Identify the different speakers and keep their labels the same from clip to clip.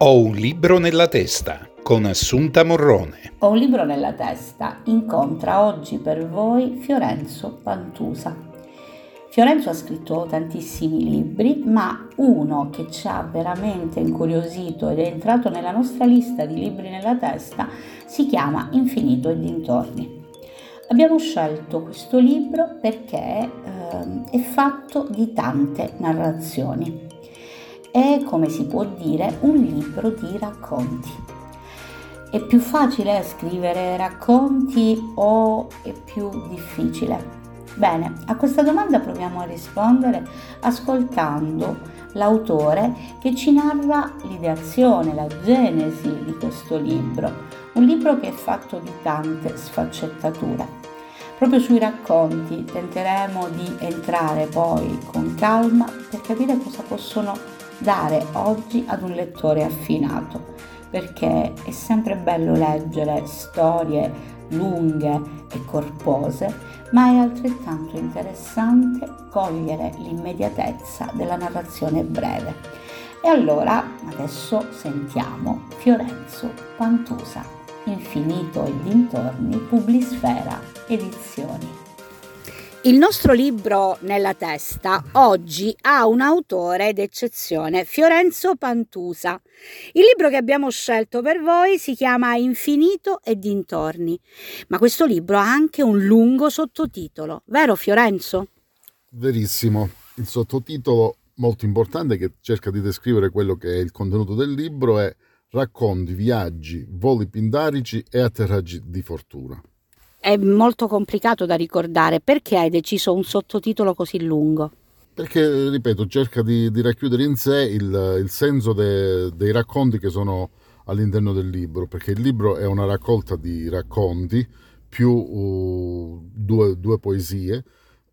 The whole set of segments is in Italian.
Speaker 1: Ho un libro nella testa con Assunta Morrone.
Speaker 2: Ho un libro nella testa. Incontra oggi per voi Fiorenzo Pantusa. Fiorenzo ha scritto tantissimi libri, ma uno che ci ha veramente incuriosito ed è entrato nella nostra lista di libri nella testa si chiama Infinito e dintorni. Abbiamo scelto questo libro perché eh, è fatto di tante narrazioni è, come si può dire, un libro di racconti. È più facile scrivere racconti o è più difficile? Bene, a questa domanda proviamo a rispondere ascoltando l'autore che ci narra l'ideazione, la genesi di questo libro, un libro che è fatto di tante sfaccettature. Proprio sui racconti tenteremo di entrare poi con calma per capire cosa possono dare oggi ad un lettore affinato, perché è sempre bello leggere storie lunghe e corpose, ma è altrettanto interessante cogliere l'immediatezza della narrazione breve. E allora adesso sentiamo Fiorenzo Pantusa, Infinito e dintorni, Publisfera Edizioni.
Speaker 3: Il nostro libro nella testa oggi ha un autore d'eccezione, Fiorenzo Pantusa. Il libro che abbiamo scelto per voi si chiama Infinito e dintorni, ma questo libro ha anche un lungo sottotitolo, vero Fiorenzo?
Speaker 4: Verissimo, il sottotitolo molto importante che cerca di descrivere quello che è il contenuto del libro è Racconti, viaggi, voli pindarici e atterraggi di fortuna
Speaker 3: è molto complicato da ricordare. Perché hai deciso un sottotitolo così lungo?
Speaker 4: Perché, ripeto, cerca di, di racchiudere in sé il, il senso de, dei racconti che sono all'interno del libro, perché il libro è una raccolta di racconti più uh, due, due, poesie,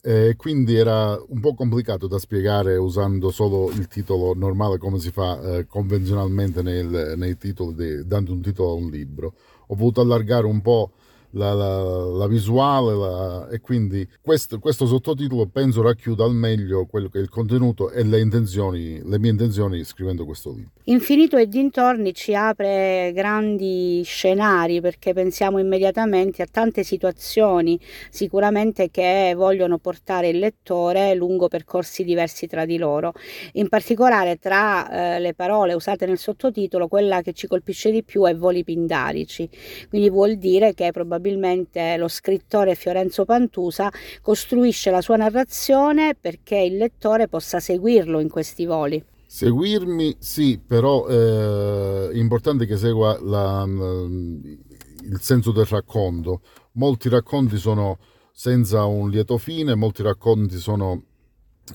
Speaker 4: e quindi era un po' complicato da spiegare usando solo il titolo normale come si fa eh, convenzionalmente nel, nei titoli, de, dando un titolo a un libro. Ho voluto allargare un po' la, la, la visuale la, e quindi questo, questo, sottotitolo penso racchiuda al meglio quello che è il contenuto e le intenzioni, le mie intenzioni scrivendo questo libro.
Speaker 3: Infinito e dintorni ci apre grandi scenari perché pensiamo immediatamente a tante situazioni sicuramente che vogliono portare il lettore lungo percorsi diversi tra di loro. In particolare tra eh, le parole usate nel sottotitolo quella che ci colpisce di più è voli pindarici, quindi vuol dire che probabilmente probabilmente lo scrittore Fiorenzo Pantusa costruisce la sua narrazione perché il lettore possa seguirlo in questi voli.
Speaker 4: Seguirmi sì, però eh, è importante che segua la, il senso del racconto. Molti racconti sono senza un lieto fine, molti racconti sono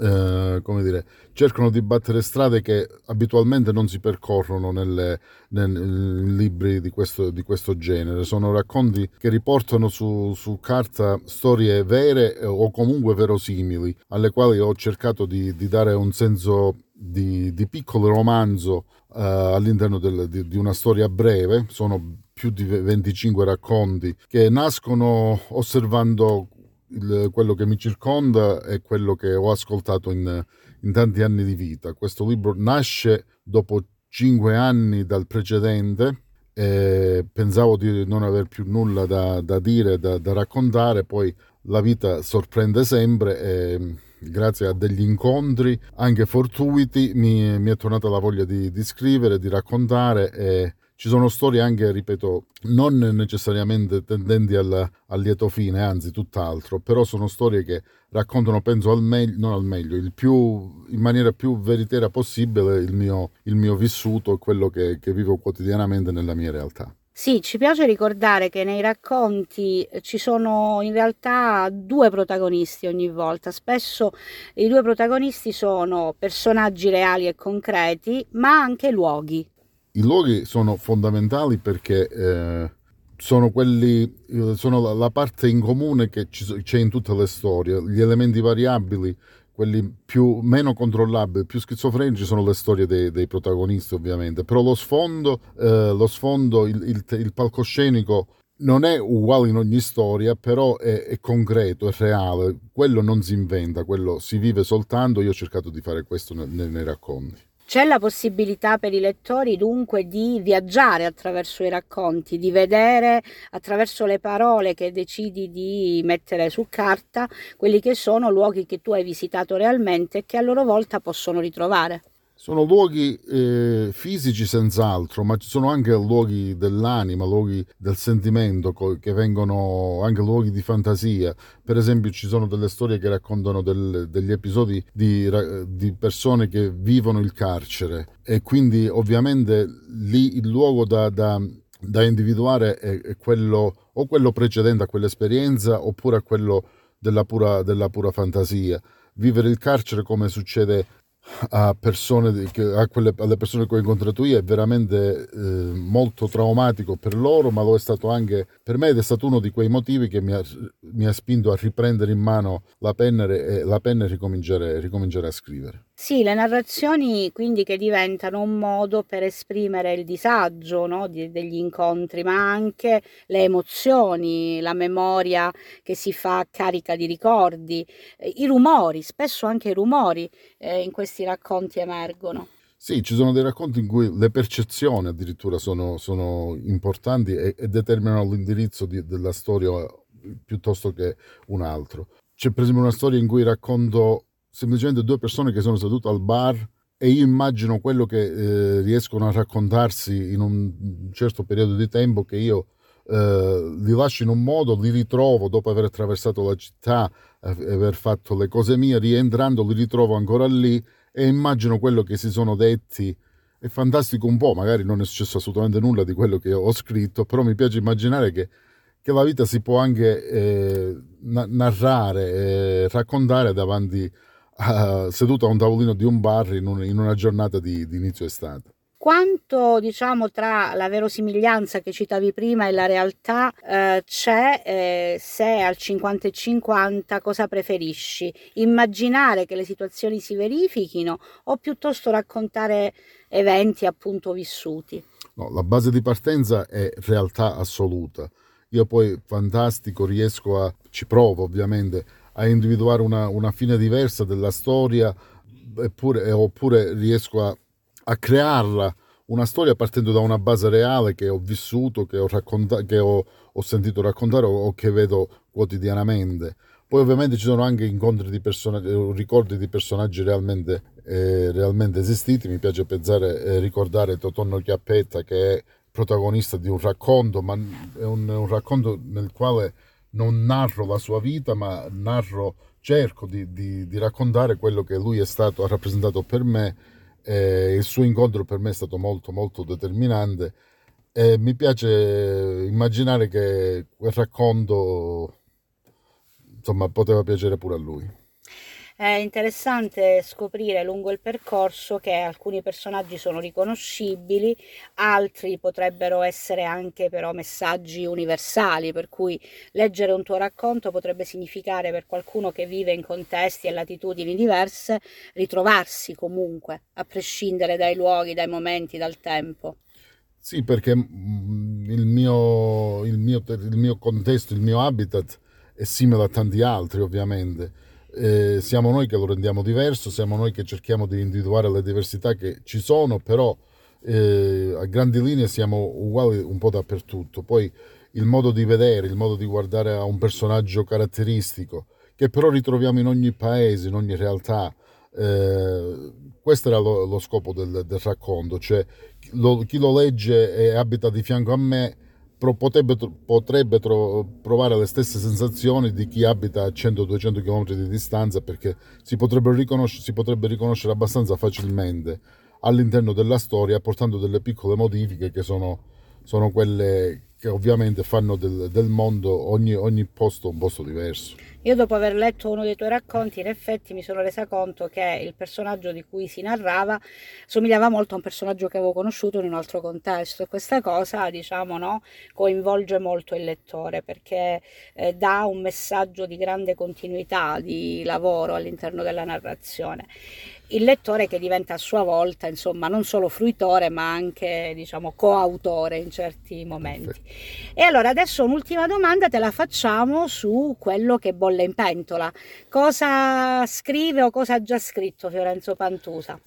Speaker 4: eh, come dire, cercano di battere strade che abitualmente non si percorrono nelle, nei libri di questo, di questo, genere. Sono racconti che riportano su, su, carta storie vere o comunque verosimili, alle quali ho cercato di, di dare un senso di, di piccolo romanzo uh, all'interno del, di una storia breve. Sono più di 25 racconti che nascono osservando il, quello che mi circonda è quello che ho ascoltato in, in tanti anni di vita. Questo libro nasce dopo cinque anni dal precedente. E pensavo di non aver più nulla da, da dire, da, da, raccontare, poi la vita sorprende sempre e grazie a degli incontri anche fortuiti mi, mi è tornata la voglia di, di scrivere, di raccontare e ci sono storie anche, ripeto, non necessariamente tendenti al, al lieto fine, anzi tutt'altro, però sono storie che raccontano, penso, al meglio, non al meglio, più, in maniera più veritiera possibile il mio, il mio vissuto e quello che, che vivo quotidianamente nella mia realtà.
Speaker 3: Sì, ci piace ricordare che nei racconti ci sono in realtà due protagonisti ogni volta. Spesso i due protagonisti sono personaggi reali e concreti, ma anche luoghi.
Speaker 4: I luoghi sono fondamentali perché eh, sono, quelli, eh, sono la, la, parte in comune che ci, c'è in tutte le storie. Gli elementi variabili, quelli più, meno controllabili, più schizofrenici, sono le storie dei, dei protagonisti ovviamente. Però lo sfondo, eh, lo sfondo il, il, il, palcoscenico non è uguale in ogni storia, però è, è, concreto, è reale. Quello non si inventa, quello si vive soltanto. Io ho cercato di fare questo nei, nei racconti.
Speaker 2: C'è la possibilità per i lettori dunque di viaggiare attraverso i racconti, di vedere attraverso le parole che decidi di mettere su carta quelli che sono luoghi che tu hai visitato realmente e che a loro volta possono ritrovare.
Speaker 4: Sono luoghi eh, fisici senz'altro, ma ci sono anche luoghi dell'anima, luoghi del sentimento, che vengono anche luoghi di fantasia. Per esempio ci sono delle storie che raccontano del, degli episodi di, di, persone che vivono il carcere e quindi ovviamente lì il luogo da, da, da individuare è, quello o quello precedente a quell'esperienza oppure a quello della pura, della pura fantasia. Vivere il carcere come succede a persone a quelle, alle persone che ho incontrato io è veramente eh, molto traumatico per loro, ma lo è stato anche per me ed è stato uno di quei motivi che mi ha, mi ha spinto a riprendere in mano la penna e, la penna e ricominciare, ricominciare a scrivere.
Speaker 2: Sì, le narrazioni quindi che diventano un modo per esprimere il disagio no, di, degli incontri, ma anche le emozioni, la memoria che si fa carica di ricordi, eh, i rumori, spesso anche i rumori eh, in questi racconti emergono.
Speaker 4: Sì, ci sono dei racconti in cui le percezioni addirittura sono, sono importanti e, e, determinano l'indirizzo di, della storia piuttosto che un altro. C'è per esempio una storia in cui racconto semplicemente due persone che sono sedute al bar e io immagino quello che eh, riescono a raccontarsi in un certo periodo di tempo che io eh, li lascio in un modo, li ritrovo dopo aver attraversato la città, aver fatto le cose mie, rientrando li ritrovo ancora lì e immagino quello che si sono detti. È fantastico un po', magari non è successo assolutamente nulla di quello che ho scritto, però mi piace immaginare che che la vita si può anche eh, narrare e raccontare davanti uh, seduto a un tavolino di un bar in, un, in una giornata di, di, inizio estate.
Speaker 2: Quanto diciamo tra la verosimiglianza che citavi prima e la realtà eh, c'è, eh, se al 50 e 50 cosa preferisci? Immaginare che le situazioni si verifichino o piuttosto raccontare eventi appunto vissuti?
Speaker 4: No, la base di partenza è realtà assoluta. Io poi fantastico riesco a, ci provo ovviamente, a individuare una, una fine diversa della storia eppure, oppure riesco a, a, crearla una storia partendo da una base reale che ho vissuto, che ho, racconta- che ho, ho sentito raccontare o, o, che vedo quotidianamente. Poi ovviamente ci sono anche incontri di personaggi, ricordi di personaggi realmente, eh, realmente esistiti. Mi piace pensare, eh, ricordare Totonno Chiappetta che è protagonista di un racconto, ma è un, un racconto nel quale non narro la sua vita, ma narro, cerco di, di, di raccontare quello che lui è stato, ha rappresentato per me. Eh, il suo incontro per me è stato molto, molto determinante. E mi piace immaginare che quel racconto insomma, poteva piacere pure a lui.
Speaker 2: È interessante scoprire lungo il percorso che alcuni personaggi sono riconoscibili, altri potrebbero essere anche però messaggi universali, per cui leggere un tuo racconto potrebbe significare per qualcuno che vive in contesti e latitudini diverse ritrovarsi comunque, a prescindere dai luoghi, dai momenti, dal tempo.
Speaker 4: Sì, perché mm, il mio, il mio, il mio contesto, il mio habitat è simile a tanti altri ovviamente eh, siamo noi che lo rendiamo diverso, siamo noi che cerchiamo di individuare le diversità che ci sono, però eh, a grandi linee siamo uguali un po' dappertutto. Poi il modo di vedere, il modo di guardare a un personaggio caratteristico, che però ritroviamo in ogni paese, in ogni realtà. Eh, questo era lo, lo scopo del, del, racconto, cioè lo, chi lo legge e abita di fianco a me potrebbe, potrebbe provare le stesse sensazioni di chi abita a 100-200 km di distanza perché si potrebbe, riconoscere, si potrebbe riconoscere abbastanza facilmente all'interno della storia portando delle piccole modifiche che sono, sono quelle che ovviamente fanno del, del mondo ogni, ogni posto un posto diverso.
Speaker 2: Io dopo aver letto uno dei tuoi racconti, in effetti mi sono resa conto che il personaggio di cui si narrava somigliava molto a un personaggio che avevo conosciuto in un altro contesto. E questa cosa, diciamo, no, coinvolge molto il lettore perché eh, dà un messaggio di grande continuità di lavoro all'interno della narrazione. Il lettore che diventa a sua volta insomma non solo fruitore ma anche diciamo coautore in certi momenti. E allora adesso un'ultima domanda te la facciamo su quello che bolle in pentola cosa scrive o cosa ha già scritto Fiorenzo Pantusa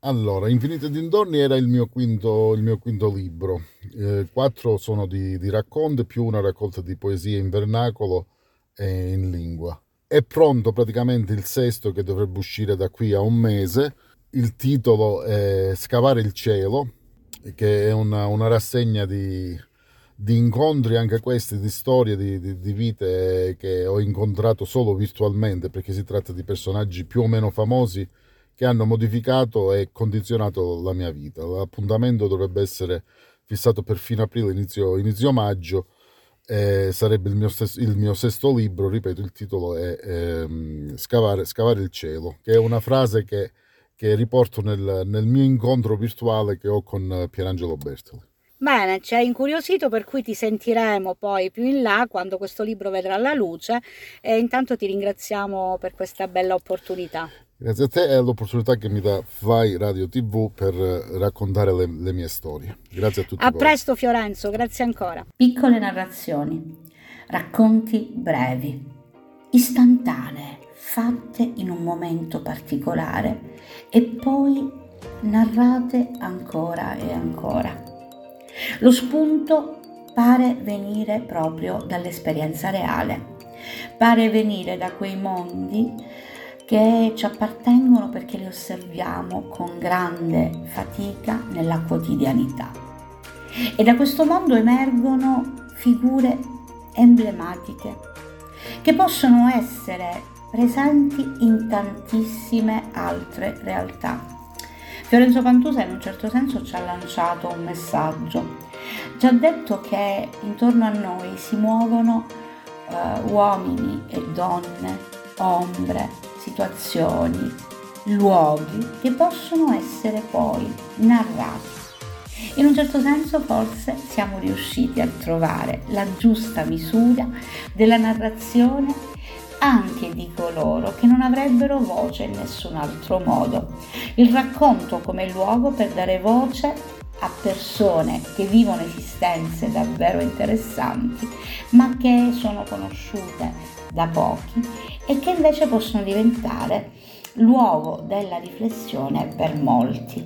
Speaker 4: Allora, Infinite Dintorni era il mio quinto, il mio quinto libro. Eh, quattro sono di, di racconti più una raccolta di poesie in vernacolo e in lingua. È pronto praticamente il sesto che dovrebbe uscire da qui a un mese. Il titolo è Scavare il cielo, che è una, una rassegna di, di, incontri, anche questi, di storie, di, di, di, vite che ho incontrato solo virtualmente, perché si tratta di personaggi più o meno famosi che hanno modificato e condizionato la mia vita. L'appuntamento dovrebbe essere fissato per fine aprile, inizio, inizio maggio. Eh, sarebbe il mio, stesso, il mio, sesto libro, ripeto, il titolo è ehm, scavare, scavare, il cielo, che è una frase che, che riporto nel, nel, mio incontro virtuale che ho con Pierangelo Bertoli.
Speaker 3: Bene, ci hai incuriosito per cui ti sentiremo poi più in là quando questo libro vedrà la luce e intanto ti ringraziamo per questa bella opportunità.
Speaker 4: Grazie a te e all'opportunità che mi dà Fly Radio TV per raccontare le, le mie storie. Grazie a tutti.
Speaker 3: A
Speaker 4: voi.
Speaker 3: presto Fiorenzo, grazie ancora.
Speaker 2: Piccole narrazioni, racconti brevi, istantanee, fatte in un momento particolare e poi narrate ancora e ancora. Lo spunto pare venire proprio dall'esperienza reale, pare venire da quei mondi che ci appartengono perché li osserviamo con grande fatica nella quotidianità. E da questo mondo emergono figure emblematiche che possono essere presenti in tantissime altre realtà. Fiorenzo Pantusa in un certo senso ci ha lanciato un messaggio. Ci ha detto che intorno a noi si muovono uh, uomini e donne, ombre, situazioni, luoghi che possono essere poi narrati. In un certo senso forse siamo riusciti a trovare la giusta misura della narrazione anche di coloro che non avrebbero voce in nessun altro modo. Il racconto come luogo per dare voce a persone che vivono esistenze davvero interessanti, ma che sono conosciute da pochi e che invece possono diventare luogo della riflessione per molti.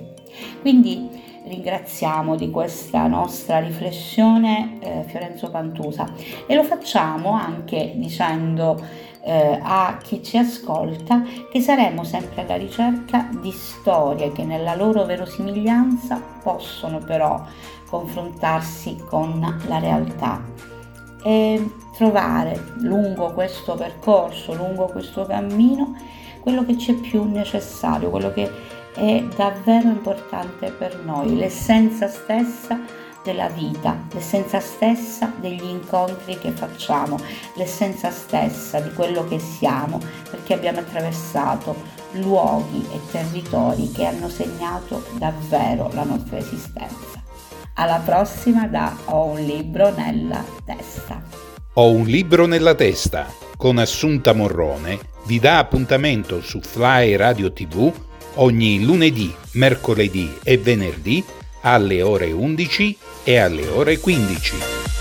Speaker 2: Quindi ringraziamo di questa nostra riflessione eh, Fiorenzo Pantusa e lo facciamo anche dicendo eh, a chi ci ascolta che saremo sempre alla ricerca di storie che nella loro verosimiglianza possono però confrontarsi con la realtà. E trovare lungo questo percorso, lungo questo cammino, quello che c'è più necessario, quello che è davvero importante per noi, l'essenza stessa della vita, l'essenza stessa degli incontri che facciamo, l'essenza stessa di quello che siamo, perché abbiamo attraversato luoghi e territori che hanno segnato davvero la nostra esistenza. Alla prossima da Ho un libro nella testa.
Speaker 1: Ho un libro nella testa con Assunta Morrone vi dà appuntamento su Fly Radio TV ogni lunedì, mercoledì e venerdì alle ore 11 e alle ore 15.